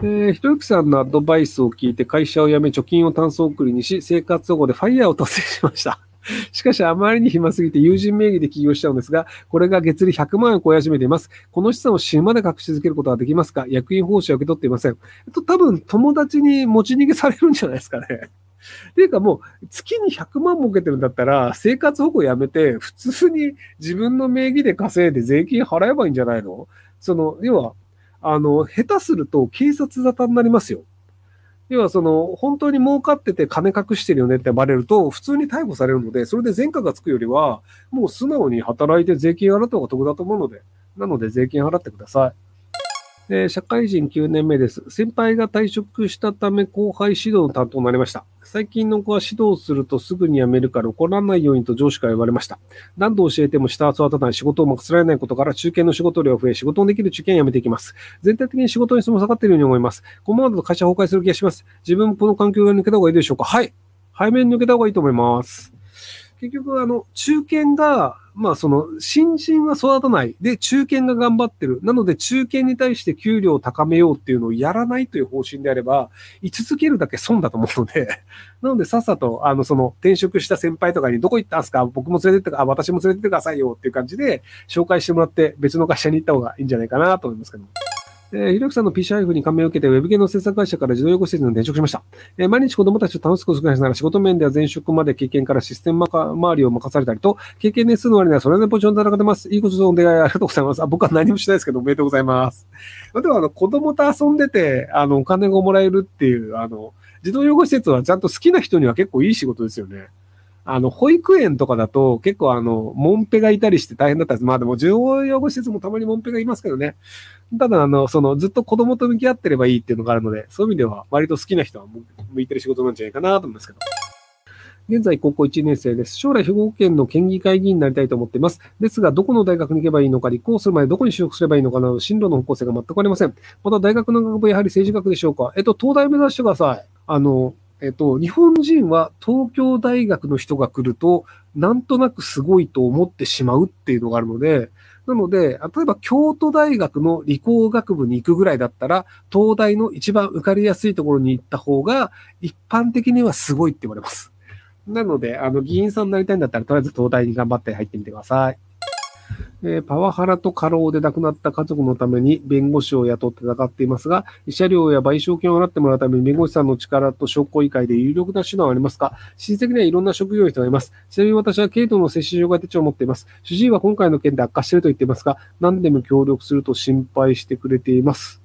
えー、ひろゆきさんのアドバイスを聞いて会社を辞め貯金を単層送りにし、生活保護でファイヤーを達成しました。しかし、あまりに暇すぎて友人名義で起業したのですが、これが月利100万円を超え始めています。この資産を死ぬまで隠し続けることはできますか？役員報酬は受け取っていません。えっと、多分、友達に持ち逃げされるんじゃないですかね。っていうかもう、月に100万儲けてるんだったら、生活保護やめて、普通に自分の名義で稼いで税金払えばいいんじゃないの？その、要は、あの、下手すると警察沙汰になりますよ。要はその、本当に儲かってて金隠してるよねってバレると、普通に逮捕されるので、それで前科がつくよりは、もう素直に働いて税金払った方が得だと思うので、なので税金払ってください。え、社会人9年目です。先輩が退職したため後輩指導の担当になりました。最近の子は指導するとすぐに辞めるから怒らないようにと上司から言われました。何度教えても下は育たない仕事を任せられないことから中堅の仕事量が増え、仕事のできる中堅を辞めていきます。全体的に仕事に質も下がっているように思います。このままだと会社崩壊する気がします。自分もこの環境が抜けた方がいいでしょうか？はい。背面抜けた方がいいと思います。結局、あの、中堅がまあその新人は育たない。で、中堅が頑張ってる。なので中堅に対して給料を高めようっていうのをやらないという方針であれば、居続けるだけ損だと思うので、なのでさっさと、あの、その転職した先輩とかにどこ行ったんすか？僕も連れてって、あ、私も連れてってくださいよっていう感じで紹介してもらって別の会社に行った方がいいんじゃないかなと思いますけども。えー、ひろきさんの PCIF に加盟を受けて、ウェブ系の制作会社から児童養護施設に転職しました。えー、毎日子供たちと楽しく過ごすながら仕事面では前職まで経験からシステム周りを任されたりと、経験年数の割にはそれぞれポジションで戦ってます。いいことのお願いありがとうございます。あ僕は何もしないですけど、おめでとうございます。でも、あの、子供と遊んでて、あの、お金がもらえるっていう、あの、児童養護施設はちゃんと好きな人には結構いい仕事ですよね。あの、保育園とかだと結構あの、モンペがいたりして大変だったんです。まあでも、児童養護施設もたまにモンペがいますけどね。ただ、あの、その、ずっと子供と向き合ってればいいっていうのがあるので、そういう意味では割と好きな人は向いてる仕事なんじゃないかなと思いますけど。現在高校1年生です。将来兵庫県の県議会議員になりたいと思っています。ですが、どこの大学に行けばいいのか、立候補する前どこに就職すればいいのかなど、進路の方向性が全くありません。また大学の学部やはり政治学でしょうか。えっと、東大目指してください。あの、えっと、日本人は東京大学の人が来ると、なんとなくすごいと思ってしまうっていうのがあるので、なので、例えば京都大学の理工学部に行くぐらいだったら、東大の一番受かりやすいところに行った方が、一般的にはすごいって言われます。なので、あの、議員さんになりたいんだったら、とりあえず東大に頑張って入ってみてください。えー、パワハラと過労で亡くなった家族のために弁護士を雇って戦っていますが、慰謝料や賠償金を払ってもらうために弁護士さんの力と証拠以外で有力な手段はありますか？親戚にはいろんな職業の人がいます。ちなみに私は軽度の接種障害手帳を持っています。主治医は今回の件で悪化していると言っていますが、何でも協力すると心配してくれています。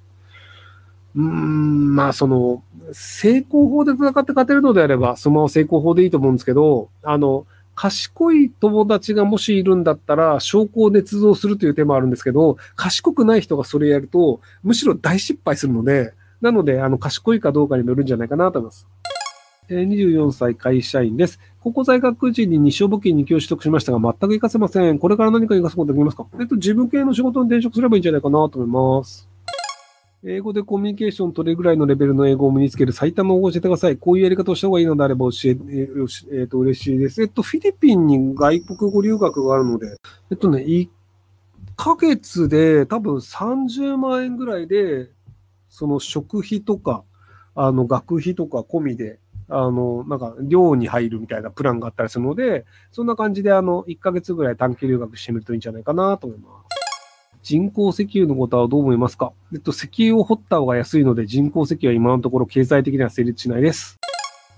うーん、まあその、成功法で戦って勝てるのであれば、そのまま成功法でいいと思うんですけど、あの、賢い友達がもしいるんだったら、証拠を捏造するという手もあるんですけど、賢くない人がそれやると、むしろ大失敗するので、なので、あの、賢いかどうかによるんじゃないかなと思います。24歳会社員です。高校在学時に日照募金2級取得しましたが、全く活かせません。これから何か活かすことできますか？えっと、自分系の仕事に転職すればいいんじゃないかなと思います。英語でコミュニケーション取れるぐらいのレベルの英語を身につける最短のを教えてください。こういうやり方をした方がいいのであれば教え、えー、えー、と嬉しいです。えっと、フィリピンに外国語留学があるので、えっとね、1ヶ月で多分30万円ぐらいで、その食費とか、あの、学費とか込みで、あの、なんか、寮に入るみたいなプランがあったりするので、そんな感じで、あの、1ヶ月ぐらい短期留学してみるといいんじゃないかなと思います。人工石油のことはどう思いますか？えっと、石油を掘った方が安いので、人工石油は今のところ経済的には成立しないです。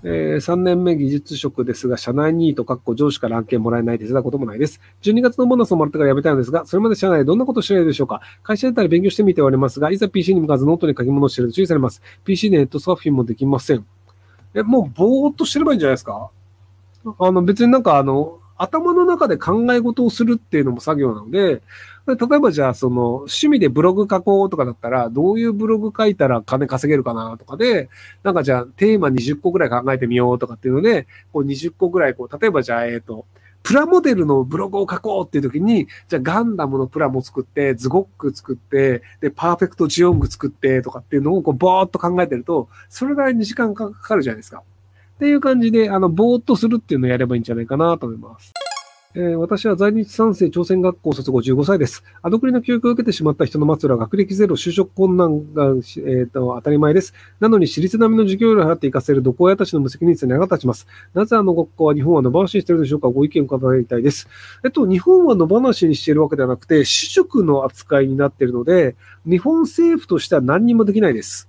えー、3年目技術職ですが、社内ニート、かっこ上司から案件もらえない手伝うこともないです。12月のボーナスをもらってから辞めたいのですが、それまで社内でどんなことをしているでしょうか？会社だったら勉強してみておりますが、いざ PC に向かわずノートに書き物をしていると注意されます。PC でネットサーフィンもできません。え、もうぼーっとしてればいいんじゃないですか？あの、別になんかあの、頭の中で考え事をするっていうのも作業なので、例えばじゃあ、その、趣味でブログ書こうとかだったら、どういうブログ書いたら金稼げるかなとかで、なんかじゃあ、テーマ20個ぐらい考えてみようとかっていうので、こう20個ぐらい、こう、例えばじゃあ、えっ、と、プラモデルのブログを書こうっていう時に、じゃあガンダムのプラモ作って、ズゴック作って、で、パーフェクトジオング作ってとかっていうのをこう、ぼーっと考えてると、それなりに時間かかるじゃないですか。っていう感じで、あの、ぼーっとするっていうのをやればいいんじゃないかなと思います。えー、私は在日三世朝鮮学校卒業15歳です。あの国の教育を受けてしまった人の末路は学歴ゼロ、就職困難が、えーと、当たり前です。なのに私立並みの授業料を払って行かせる毒親たちの無責任さにあが立ちます。なぜあの学校は日本は野放しにしているでしょうか？ご意見を伺いたいです。えっと、日本は野放しにしているわけではなくて、私塾の扱いになっているので、日本政府としては何にもできないです。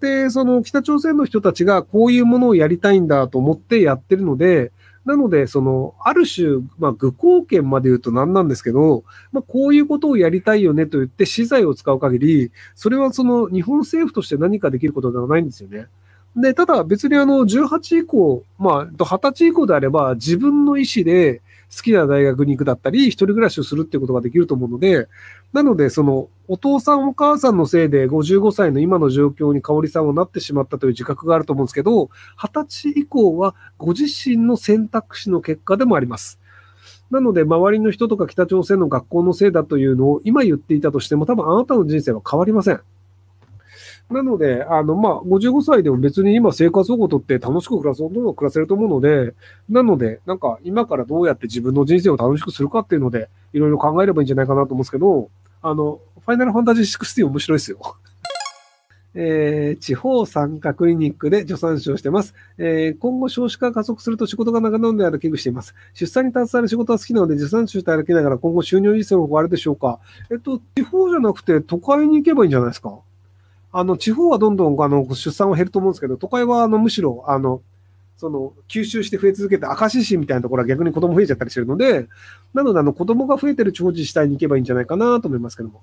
で、その北朝鮮の人たちがこういうものをやりたいんだと思ってやってるので、なので、その、ある種、まあ、愚行権まで言うと何なんですけど、まあ、こういうことをやりたいよねと言って資材を使う限り、それはその日本政府として何かできることではないんですよね。で、ただ別にあの、18以降、まあ、20歳以降であれば、自分の意思で、好きな大学に行くだったり、一人暮らしをするっていうことができると思うので、なので、その、お父さんお母さんのせいで55歳の今の状況に香織さんはなってしまったという自覚があると思うんですけど、20歳以降はご自身の選択肢の結果でもあります。なので、周りの人とか北朝鮮の学校のせいだというのを今言っていたとしても、多分あなたの人生は変わりません。なので、あの、まあ、55歳でも別に今生活保護取って楽しく暮らそうと暮らせると思うので、なので、なんか今からどうやって自分の人生を楽しくするかっていうので、いろいろ考えればいいんじゃないかなと思うんですけど、あの、ファイナルファンタジー16面白いですよ。えー、地方参加クリニックで助産師をしてます、えー、今後少子化が加速すると仕事がなくなるのである危惧しています。出産に携わる仕事は好きなので、助産師をして歩きながら今後収入維持する方法あるでしょうかえっと、地方じゃなくて都会に行けばいいんじゃないですかあの、地方はどんどん、あの、出産は減ると思うんですけど、都会は、あの、むしろ、あの、その、吸収して増え続けて、赤獅子みたいなところは逆に子供増えちゃったりしてるので、なので、あの、子供が増えてる長寿自治体に行けばいいんじゃないかなと思いますけども。